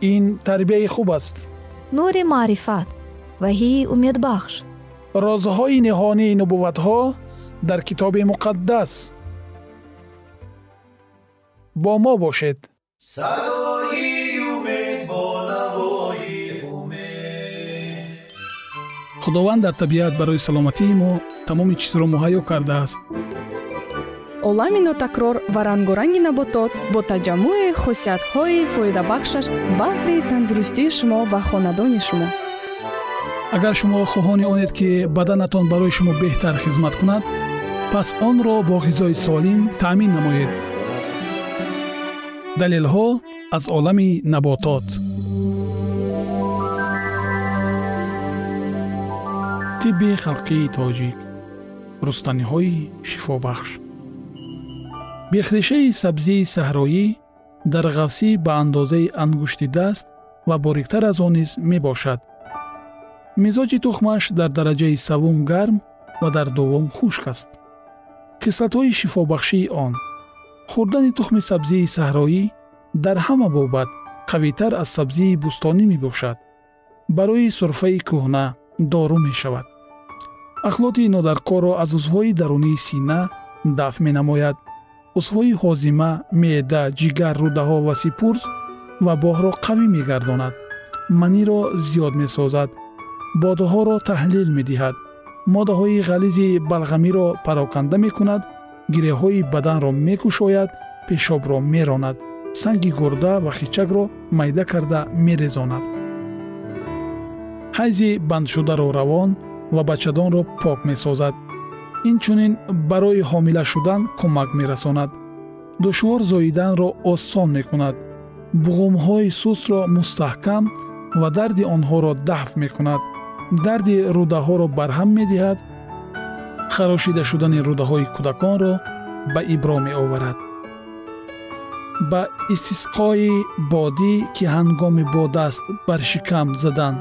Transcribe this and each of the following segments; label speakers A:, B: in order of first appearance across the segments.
A: ин тарбияи хуб аст.
B: Нури маърифат ваҳии умедбахш.
A: Розҳои ниҳонии нубувватҳо дар китоби муқаддас. Бо мо бошед. Садои умед бо навои умед. Худованд дар табиат барои саломатии мо тамоми чизро муҳайё кардааст
C: олами нотакрор ва рангоранги наботот бо таҷаммӯи хусусиятҳои фоидабахшаш баҳри тандурустии шумо ва хонадони шумо.
A: Агар шумо хоҳони онед ки баданатон барои шумо беҳтар хизмат кунад пас онро бо ғизои солим таъмин намоед. Далелҳо аз олами наботот. Тибби халқии тоҷик рустаниҳои шифобахш бехрешаи сабзии саҳроӣ дар ғафсӣ ба андозаи ангушти даст ва бориктар аз он низ мебошад. Мизоҷи тухмаш дар дараҷаи савум гарм ва дар дуввум хушк аст. Кислатҳои шифобахшии он. Хӯрдани тухми сабзии саҳроӣ дар ҳама бобат қавитар аз сабзии бӯстонӣ мебошад. Барои сурфаи кӯҳна дору мешавад. Ахлоти нодаркорро аз узвҳои дарунии сина дафъ менамояд узвҳои ҳозима меъда ҷигар рӯдаҳо ва сипурз ва боҳро қавӣ мегардонад. Маниро зиёд месозад. Бодаҳоро таҳлил медиҳад. Моддаҳои ғализи балғамиро пароканда мекунад. Гиреҳҳои баданро мекушояд. Пешобро меронад. Санги гурда ва хичакро майда карда мерезонад. Ҳайзи бандшударо равон ва бачадонро пок месозад инчунин барои ҳомила шудан кӯмак мерасонад. душвор зоиданро осон мекунад. буғумҳои сустро мустаҳкам ва дарди онҳоро дафъ мекунад. дарди рӯдаҳоро барҳам медиҳад. харошида шудани рӯдаҳои кӯдаконро ба ибро меоварад. ба истисқои бодӣ ки ҳангоми бодаст бар шикам задан.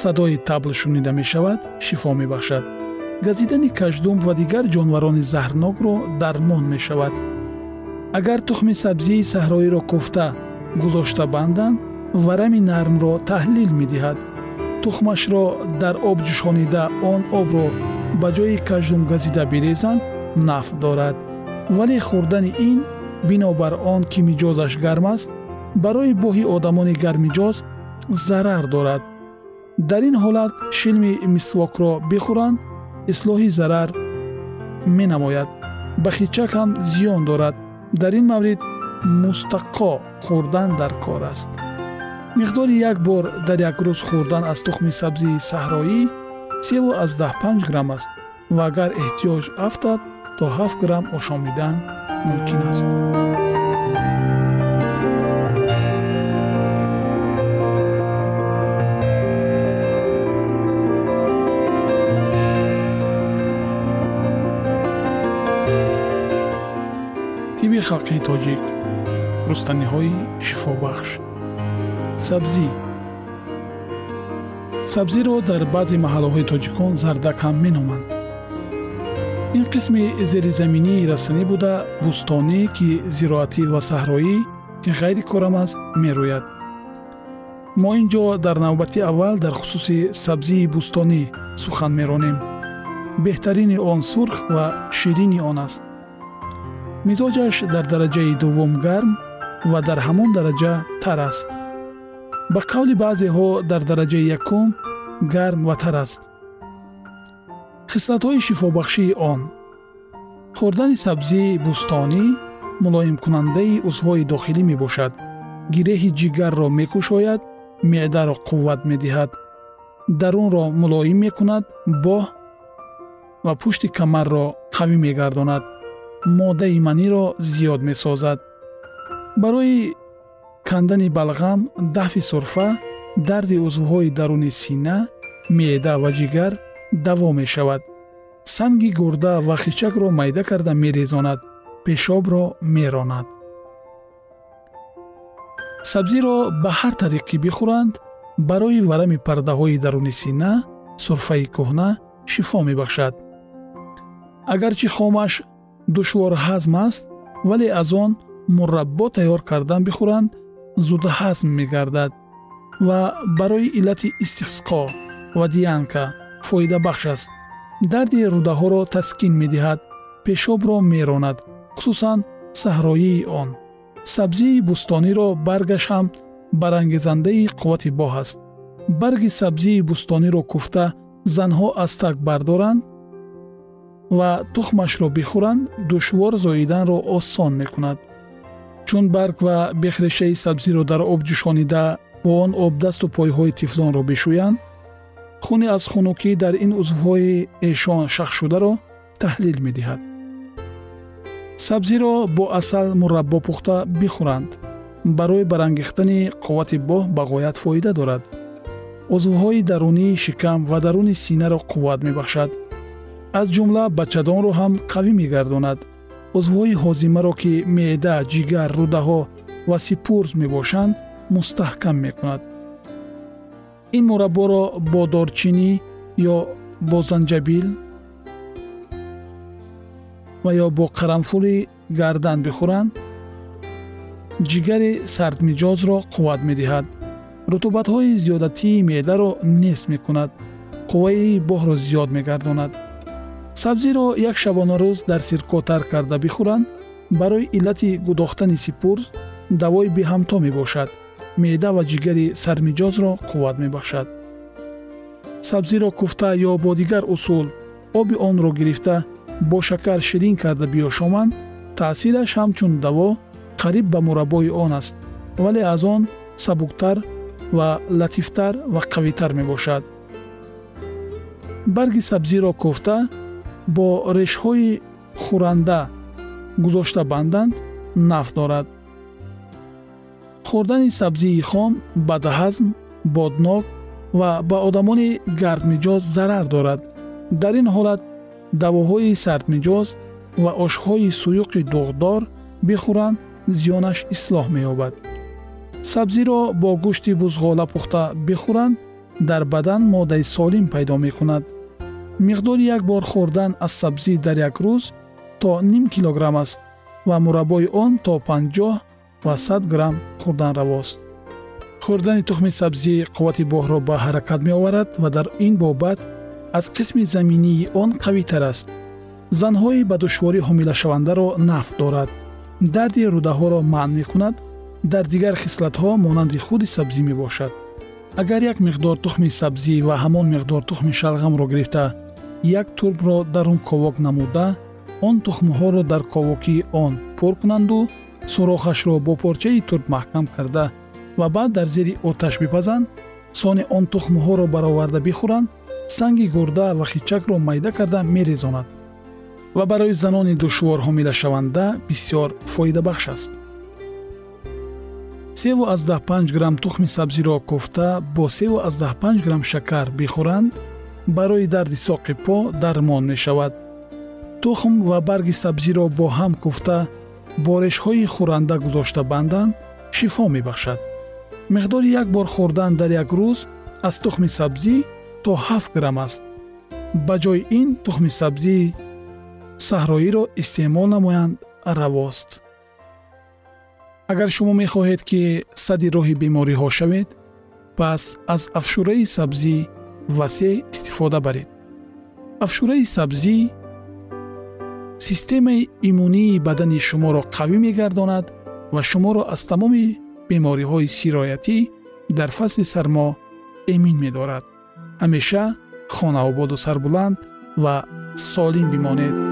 A: садои табл шунида мешавад шифо мебахшад газидани каждум ва дигар ҷонварони заҳрнокро дармон мешавад. Агар тухми сабзии саҳроиро кӯфта гузошта банданд варами нармро таҳлил медиҳад. Тухмашро дар об ҷӯшонида он обро ба ҷои каждум газида бирезанд нафъ дорад. Вале хӯрдани ин бинобар он ки миҷозаш гарм аст барои боҳи одамони гармиҷоз зарар дорад. Дар ин ҳолат шилми мисвокро бихӯранд ислоҳи зарар менамояд. Ба хичак ҳам зиён дорад. Дар ин маврид мустаққо хӯрдан дар кор аст. Миқдори як бор дар як рӯз хӯрдан аз тухми сабзии саҳроӣ севу аз даҳ-панҷ грамм аст ва агар эҳтиёҷ афтад то ҳафт грамм ошомидан мумкин аст халқии тоҷик рустаниҳои шифобахш. Сабзӣ. Сабзиро дар баъзе маҳаллаҳои тоҷикон зардак ҳам меноманд. Ин қисми зеризаминии растанӣ буда бӯстонӣ ки зироатӣ ва саҳроӣ ки ғайри корам аст мерӯяд. Мо ин ҷо дар навбати аввал дар хусуси сабзии бӯстонӣ сухан меронем беҳтарини он сурх ва ширини он аст мизоҷаш дар дараҷаи дуввум гарм ва дар ҳамон дараҷа тар аст. Ба қавли баъзеҳо дар дараҷаи якум гарм ва тар аст. Хислатҳои шифобахшии он. Хӯрдани сабзии бӯстонӣ мулоимкунандаи узвҳои дохилӣ мебошад. Гиреҳи ҷигарро мекушояд меъдаро қувват медиҳад. Дарунро мулоим мекунад боҳ ва пушти камарро қавӣ мегардонад моддаи маниро зиёд месозад. Барои кандани балғам дафъи сурфа дарди узвҳои даруни сина меъда ва ҷигар даво мешавад. Санги гурда ва хичакро майда карда мерезонад пешобро меронад. Сабзиро ба ҳар тариқӣ бихӯранд барои варами пардаҳои даруни сина сурфаи кӯҳна шифо мебахшад. Агарчи хомаш душвор ҳазм аст вале аз он мураббо тайёр кардан бихӯранд зуда ҳазм мегардад. Ва барои иллати истисқо ва диянка фоидабахш аст. Дарди рӯдаҳоро таскин медиҳад пешобро меронад хусусан саҳроии он. Сабзии бӯстониро баргаш ҳам барангезандаи қуввати боҳ аст. Барги сабзии бӯстониро куфта занҳо аз так бардоранд ва тухмашро бихӯранд душвор зоиданро осон мекунад. Чун барг ва бехрешаи сабзиро дар об ҷӯшонида бо он об дасту пойҳои тифлонро бишӯянд хуни аз хунукӣ дар ин узвҳои эшон шахшшударо таҳлил медиҳад. Сабзиро бо асал мураббо пухта бихӯранд. Барои барангехтани қуввати боҳ ба ғоят фоида дорад. Узвҳои дарунии шикам ва даруни синаро қувват мебахшад аз ҷумла бачадонро ҳам қавӣ мегардонад. Узвҳои ҳозимаро ки меъда ҷигар рӯдаҳо ва сипурз мебошанд мустаҳкам мекунад. Ин мурабборо бо дорчинӣ ё бо занҷабил ва ё бо қаранфули гардан бихӯранд ҷигари сардмиҷозро қувват медиҳад. Рутубатҳои зиёдатии меъдаро нест мекунад. Қувваи боҳро зиёд мегардонад сабзиро як шабонарӯз дар сирко тар карда бихӯранд барои иллати гудохтани сипурз давои беҳамто мебошад меъда ва ҷигари сармиҷозро қувват мебахшад. сабзиро куфта ё бо дигар усул оби онро гирифта бо шакар ширин карда биёшоманд таъсираш ҳамчун даво қариб ба мураббои он аст вале аз он сабуктар ва латифтар ва қавитар мебошад. барги сабзиро куфта бо решҳои хӯранда гузошта банданд наф дорад. Хӯрдани сабзии хом бадҳазм боднок ва ба одамони гардмиҷоз зарар дорад. Дар ин ҳолат давоҳои сардмиҷоз ва ошҳои суюқи дуғдор бихӯранд зиёнаш ислоҳ меёбад. Сабзиро бо гӯшти бузғола пухта бихӯранд дар бадан моддаи солим пайдо мекунад миқдори як бор хӯрдан аз сабзӣ дар як рӯз то ним килограмм аст ва мураббои он то панҷоҳ ва сад грамм хӯрданравост хӯрдани тухми сабзӣ қуввати боҳро ба ҳаракат меоварад ва дар ин бобат аз қисми заминии он қавитар аст. Занҳои ба душворӣ ҳомилашавандаро наф дорад. Дарди рӯдаҳоро манъ мекунад дар дигар хислатҳо монанди худи сабзӣ мебошад агар як миқдор тухми сабзӣ ва ҳамон миқдор тухми шалғамро гирифта як турбро дар он ковок намуда он тухмҳоро дар ковокии он пур кунанду сурохашро бо порчаи турб маҳкам карда ва баъд дар зери оташ бипазанд сони он тухмҳоро бароварда бихӯранд санги гурда ва хичакро майда карда мерезонад ва барои занони душвор ҳомилашаванда бисёр фоидабахш аст севу аздаҳ панҷ грамм тухми сабзиро кофта бо севу аздаҳ панҷ грамм шакар бихӯранд барои дарди соқи по дармон мешавад. Тухм ва барги сабзиро бо ҳам куфта бо решҳои хӯранда гузошта банданд шифо мебахшад. Миқдори як бор хӯрдан дар як рӯз аз тухми сабзӣ то ҳафт грамм аст. Ба ҷои ин тухми сабзӣ саҳроиро истеъмол намоянд равост агар шумо мехоҳед ки садди роҳи бемориҳо шавед пас аз афшураи сабзӣ васеъ истифода баред. Афшураи сабзӣ системаи иммунии бадани шуморо қавӣ мегардонад ва шуморо аз тамоми бемориҳои сироятӣ дар фасли сармо эмин медорад. Ҳамеша хонаободу сарбуланд ва солим бимонед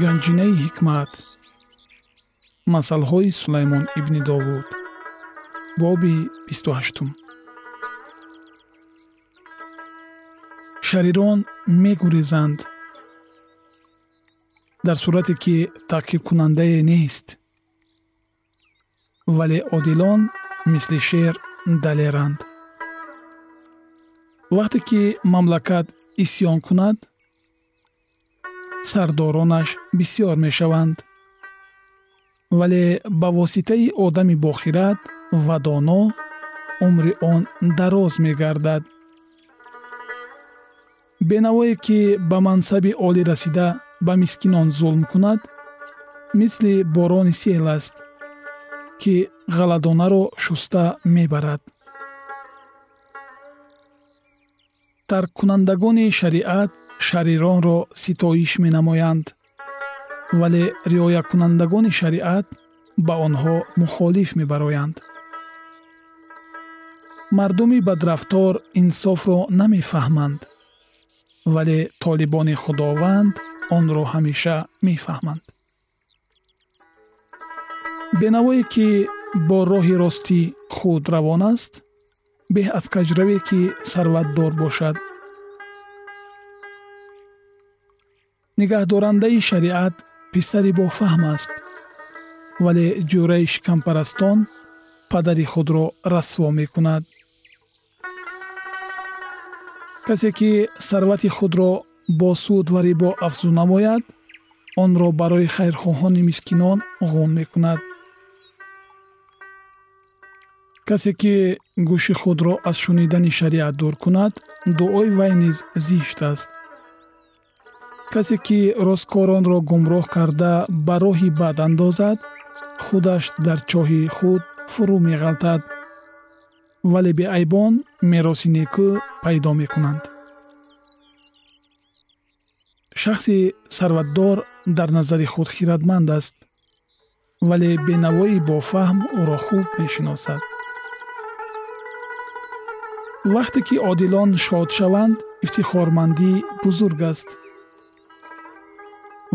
A: ганҷинаи ҳикмат. Масъалҳои сулаймон ибни довуд. Боби бисту ҳаштум шарирон мегурезанд. Дар сурате ки таъқибкунандае нест. Вале одилон мисли шер далеранд. Вақте ки мамлакат исьён кунад сардоронаш бисьёр мешаванд. Вале ба воситаи одами бохират ва доно умри он дароз мегардад. Бенавое ки ба мансаби олӣ расида ба мискинон зулм кунад мисли борони сел аст ки ғаладонаро шуста мебарад. Тарккунандагони шариат шариронро ситоиш менамоянд вале риоякунандагони шариат ба онҳо мухолиф мебароянд. Мардуми бадрафтор инсофро намефаҳманд вале толибони худованд онро ҳамеша мефаҳманд. Бенавое ки бо роҳи ростӣ худ равон аст беҳ аз каҷраве ки сарватдор бошад нигаҳдорандаи шариат писари бофаҳм аст вале ҷӯраи шикампарастон падари худро расво мекунад. Касе ки сарвати худро бо суд ва рибо афзӯ намояд онро барои хайрхоҳони мискинон ғун мекунад. Касе ки гӯши худро аз шунидани шариат дур кунад дуои вай низ зишт аст касе ки росткоронро гумроҳ карда ба роҳи бад андозад худаш дар чоҳи худ фурӯ меғалтад. Вале беайбон мероси некӯ пайдо мекунанд. Шахси сарватдор дар назари худ хиратманд аст вале бенавои бофаҳм ӯро хуб мешиносад. Вақте ки одилон шод шаванд ифтихормандӣ бузург аст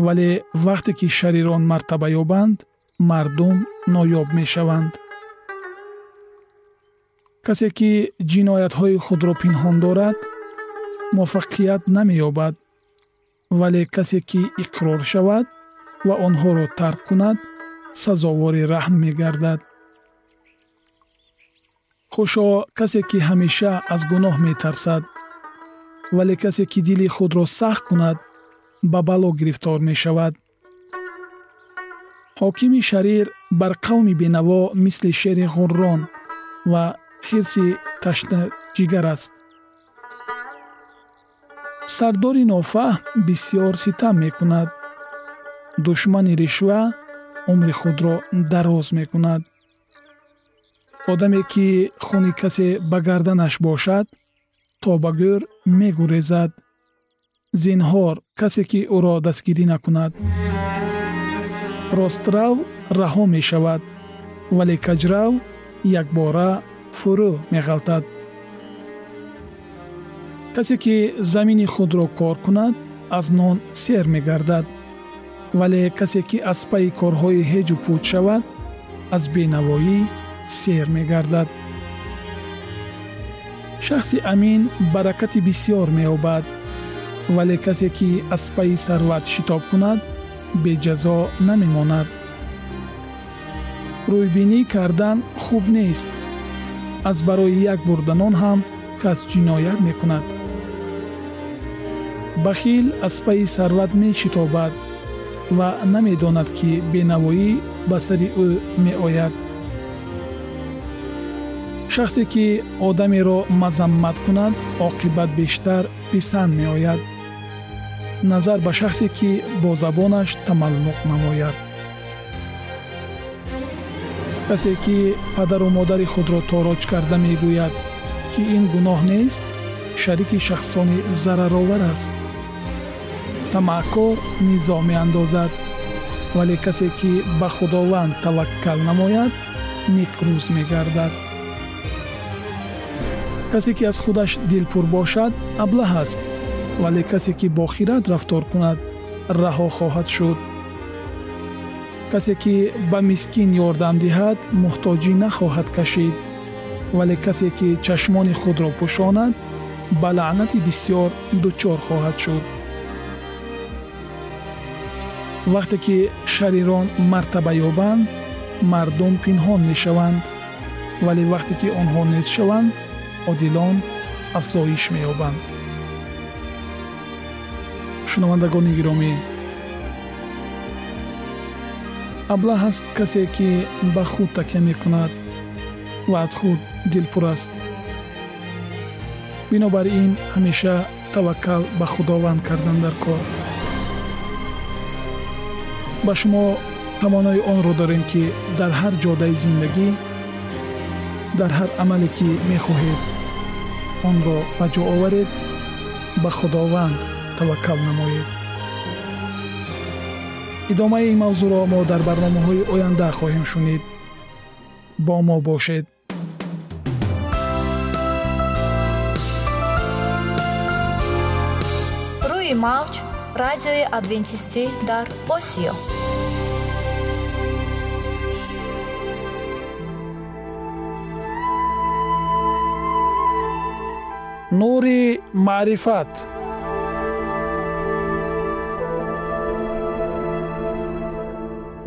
A: вале вақте ки шарирон мартаба ёбанд мардум ноёб мешаванд. Касе ки ҷиноятҳои худро пинҳон дорад муваффақият намеёбад. Вале касе ки иқрор шавад ва онҳоро тарк кунад сазовори раҳм мегардад. Хушо касе ки ҳамеша аз гуноҳ метарсад вале касе ки дили худро сахт кунад ба бало гирифтор мешавад. Ҳокими шарир бар қавми бенаво мисли шери ғуррон ва хирси ташнаҷигар аст. Сардори нофаҳм бисьёр ситам мекунад. Душмани ришва умри худро дароз мекунад. Одаме ки хуни касе ба гарданаш бошад то ба гӯр мегурезад зинҳор касе ки ӯро дастгирӣ накунад. Рострав раҳо мешавад вале каҷрав якбора фурӯ меғалтад. Касе ки замини худро кор кунад аз нон сер мегардад. Вале касе ки аз пайи корҳои ҳеҷу пӯд шавад аз бенавоӣ сер мегардад. Шахси амин баракати бисьёр меёбад вале касе ки аз пайи сарват шитоб кунад беҷазо намемонад. Рӯйбинӣ кардан хуб нест. Аз барои як бурданон ҳам кас ҷиноят мекунад. Бахил аз пайи сарват мешитобад ва намедонад ки бенавоӣ ба сари ӯ меояд. Шахсе ки одамеро мазаммат кунад оқибат бештар писанд меояд назар ба шахсе ки бо забонаш тамаллуқ намояд. Касе ки падару модари худро тороҷ карда мегӯяд ки ин гуноҳ нест шарики шахсони зараровар аст. Тамаъкор низо меандозад вале касе ки ба худованд таваккал намояд некрӯз мегардад. Касе ки аз худаш дилпур бошад аблаҳ аст вале касе ки бохират рафтор кунад раҳо хоҳад шуд. Касе ки ба мискин ёрдам диҳад муҳтоҷӣ нахоҳад кашид. Вале касе ки чашмони худро пӯшонад ба лаънати бисьёр дучор хоҳад шуд. Вақте ки шарирон мартаба ёбанд мардум пинҳон мешаванд. Вале вақте ки онҳо нест шаванд одилон афзоиш меёбанд шунавандагони гиромӣ аблаҳ аст касе ки ба худ такя мекунад ва аз худ дилпур аст. Бинобар ин ҳамеша таваккал ба худованд кардан дар кор. Ба шумо тавонои онро дорем ки дар ҳар ҷодаи зиндагӣ дар ҳар амале ки мехоҳед онро ба ҷо оваред ба худованд таваккал намоед. Идомаи ин мавзӯъро мо дар барномаҳои оянда хоҳем шунид. Бо мо бошед.
B: Рӯи мавҷ радиои адвентистӣ дар осиё.
A: Нури маърифат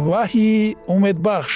A: ваҳйи умедбахш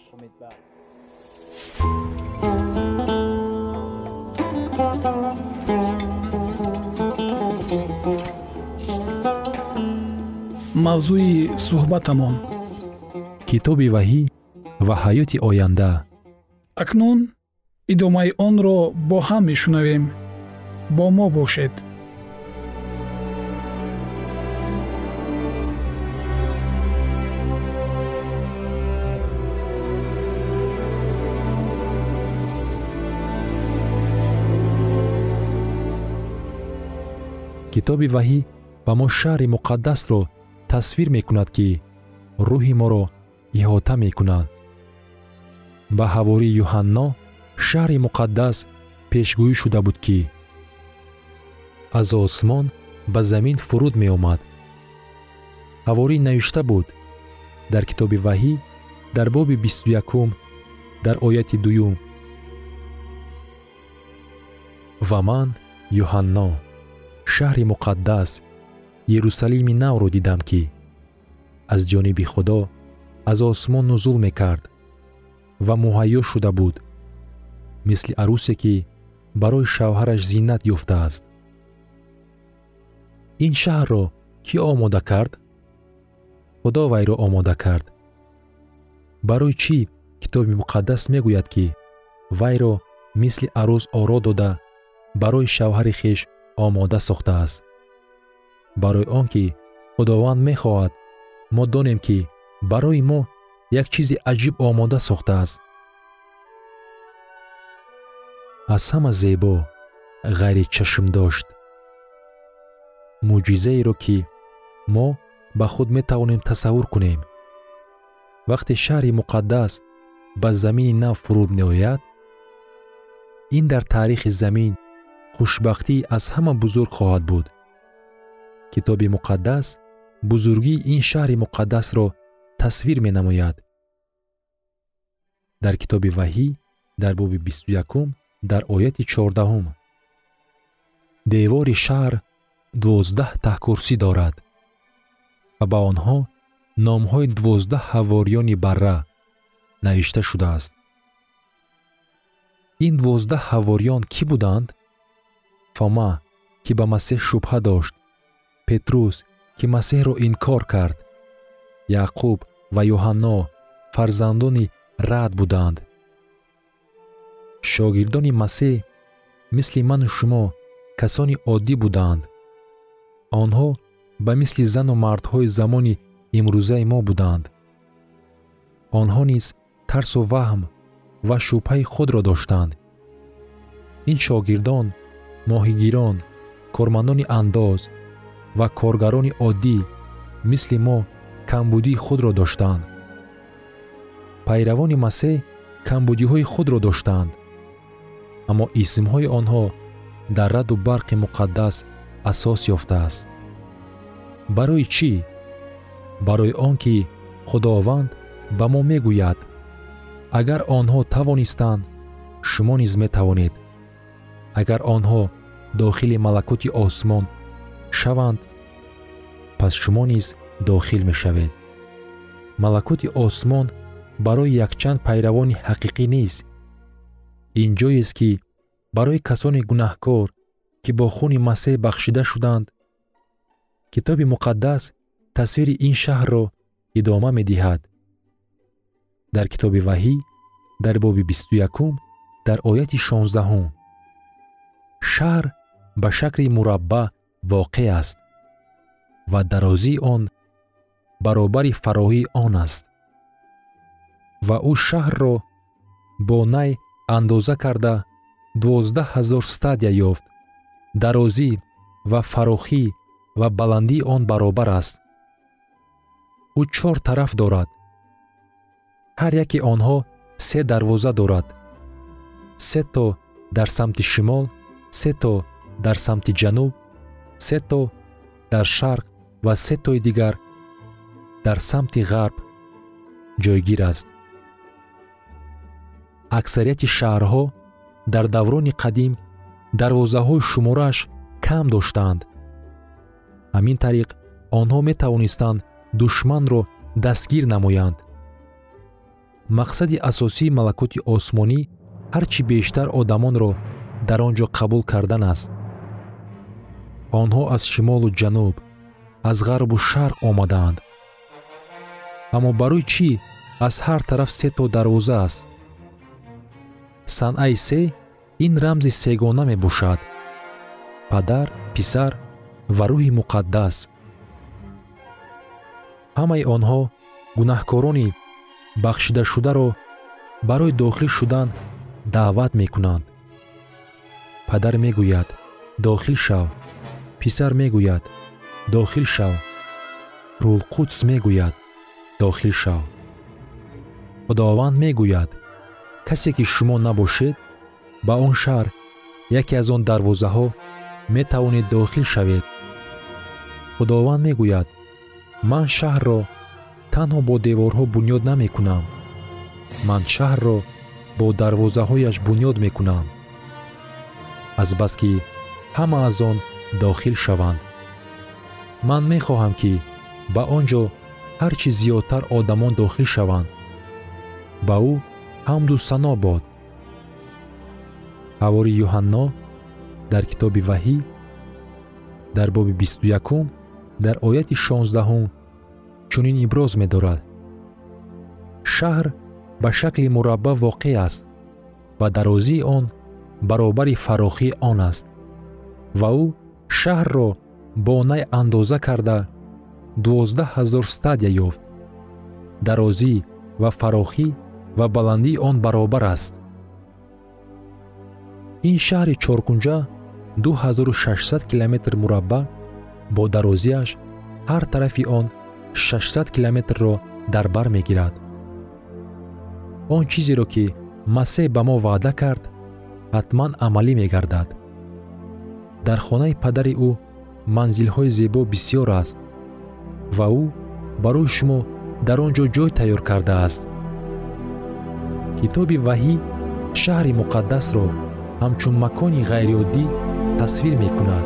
A: Мавзӯи суҳбатамон.
D: Китоби ваҳӣ ва ҳаёти оянда.
A: Акнун идомаи онро бо ҳам мешунавем. Бо мо бошед.
D: Китоби ваҳӣ ба мо шаҳри муқаддасро тасвир мекунад ки рӯҳи моро иҳота мекунад ба ҳавории юҳанно шаҳри муқаддас пешгӯӣ шуда буд ки аз осмон ба замин фуруд меомад. Ҳаворӣ навишта буд? Дар китоби ваҳӣ дар боби бисту якум дар ояти дуюм. Ва ман юҳанно шаҳри муқаддас ерусалими навро дидам ки аз ҷониби худо аз осмон нузул мекард ва муҳайё шуда буд мисли арӯсе ки барои шавҳараш зиннат ёфтааст. Ин шаҳрро кӣ омода кард? Худо вайро омода кард. Барои чӣ китоби муқаддас мегӯяд ки вайро мисли арӯз оро дода барои шавҳари хеш омода сохтааст барои он ки худованд мехоҳад. Мо донем ки барои мо як чизи аҷиб омода сохтааст аз ҳама зебо ғайри чашм дошт. Мӯъҷизаеро ки мо ба худ метавонем тасаввур кунем. Вақте шаҳри муқаддас ба замини нав фуруд меояд ин дар таърихи замин хушбахтӣ аз ҳама бузург хоҳад буд китоби муқаддас бузургии ин шаҳри муқаддасро тасвир менамояд. Дар китоби ваҳӣ дар боби бисту якум дар ояти чордаҳум. Девори шаҳр дувоздаҳ таҳкурсӣ дорад ва ба онҳо номҳои дувоздаҳ ҳавориёни барра навишта шудааст. Ин дувоздаҳ ҳавориён кӣ буданд? Фома ки ба масеҳ шубҳа дошт петрус ки масеҳро инкор кард. Яъқуб ва юҳанно фарзандони рад буданд. Шогирдони масеҳ мисли ману шумо касони оддӣ буданд. Онҳо ба мисли зану мардҳои замони имрӯзаи мо буданд. Онҳо низ тарсу ваҳм ва шубҳаи худро доштанд. Ин шогирдон моҳигирон кормандони андоз ва коргарони оддӣ мисли мо камбудии худро доштанд пайравони масеҳ камбудиҳои худро доштанд аммо исмҳои онҳо дар раду барқи муқаддас асос ёфтааст. Барои чӣ? Барои он ки худованд ба мо мегӯяд. Агар онҳо тавонистанд шумо низ метавонед. Агар онҳо дохили малакути осмон шаванд пас шумо низ дохил мешавед. Малакути осмон барои якчанд пайравони ҳақиқӣ нест ин ҷоест ки барои касони гунаҳкор ки бо хуни масеҳ бахшида шуданд китоби муқаддас тасвири ин шаҳрро идома медиҳад. Дар китоби ваҳӣ дар боби бисту якум дар ояти шонздаҳум. Шаҳр ба шакли мурабба воқеъ аст ва дарозии он баробари фароҳии он аст. Ва ӯ шаҳрро бо най андоза карда дувоздаҳ ҳазор стадия ёфт. Дарозӣ ва фарохӣ ва баландии он баробар аст. Ӯ чор тараф дорад. Ҳар яке онҳо се дарвоза дорад. Се то дар самти шимол се то дар самти ҷануб се то дар шарқ ва се тои дигар дар самти ғарб ҷойгир аст. Аксарияти шаҳрҳо дар даврони қадим дарвозаҳои шуморааш кам доштанд ҳамин тариқ онҳо метавонистанд душманро дастгир намоянд. Мақсади асосии малакути осмонӣ ҳар чӣ бештар одамонро дар он ҷо қабул кардан аст онҳо аз шимолу ҷануб аз ғарбу шарқ омадаанд аммо барои чӣ? Аз ҳар тараф се то дарвоза аст. Санъаи се ин рамзи сегона мебошад. Падар писар ва рӯҳи муқаддас. Ҳамаи онҳо гунаҳкорони бахшидашударо барои дохил шудан даъват мекунанд. Падар мегӯяд дохил шав писар мегӯяд дохил шав. Рӯҳулқудс мегӯяд дохил шав. Худованд мегӯяд касе ки шумо набошед ба он шаҳр яке аз он дарвозаҳо метавонед дохил шавед. Худованд мегӯяд ман шаҳрро танҳо бо деворҳо бунёд намекунам. Ман шаҳрро бо дарвозаҳояш бунёд мекунам. Азбаски ҳама аз он дохил шаванд. Ман мехоҳам ки ба он ҷо ҳар чӣ зиёдтар одамон дохил шаванд. Ба ӯ ҳамду сано бод. Ҳавори юҳанно дар китоби ваҳӣ дар боби бисту якум дар ояти шонздаҳум чунин иброз медорад. Шаҳр ба шакли мурабба воқеъ аст ва дарозии он баробари фарохии он аст ва ӯ шаҳрро бо най андоза карда дувоздаҳ ҳазор стадия ёфт. дарозӣ ва фарохӣ ва баландии он баробар аст. ин шаҳри чоркунҷа 2600 километр мураббаъ бо дарозиаш ҳар тарафи он 600 километрро дар бар мегирад. он чизеро ки масеҳ ба мо ваъда кард ҳатман амалӣ мегардад дар хонаи падари ӯ манзилҳои зебо бисьёр аст ва ӯ барои шумо дар он ҷо ҷой тайёр кардааст. Китоби ваҳӣ шаҳри муқаддасро ҳамчун макони ғайриоддӣ тасвир мекунад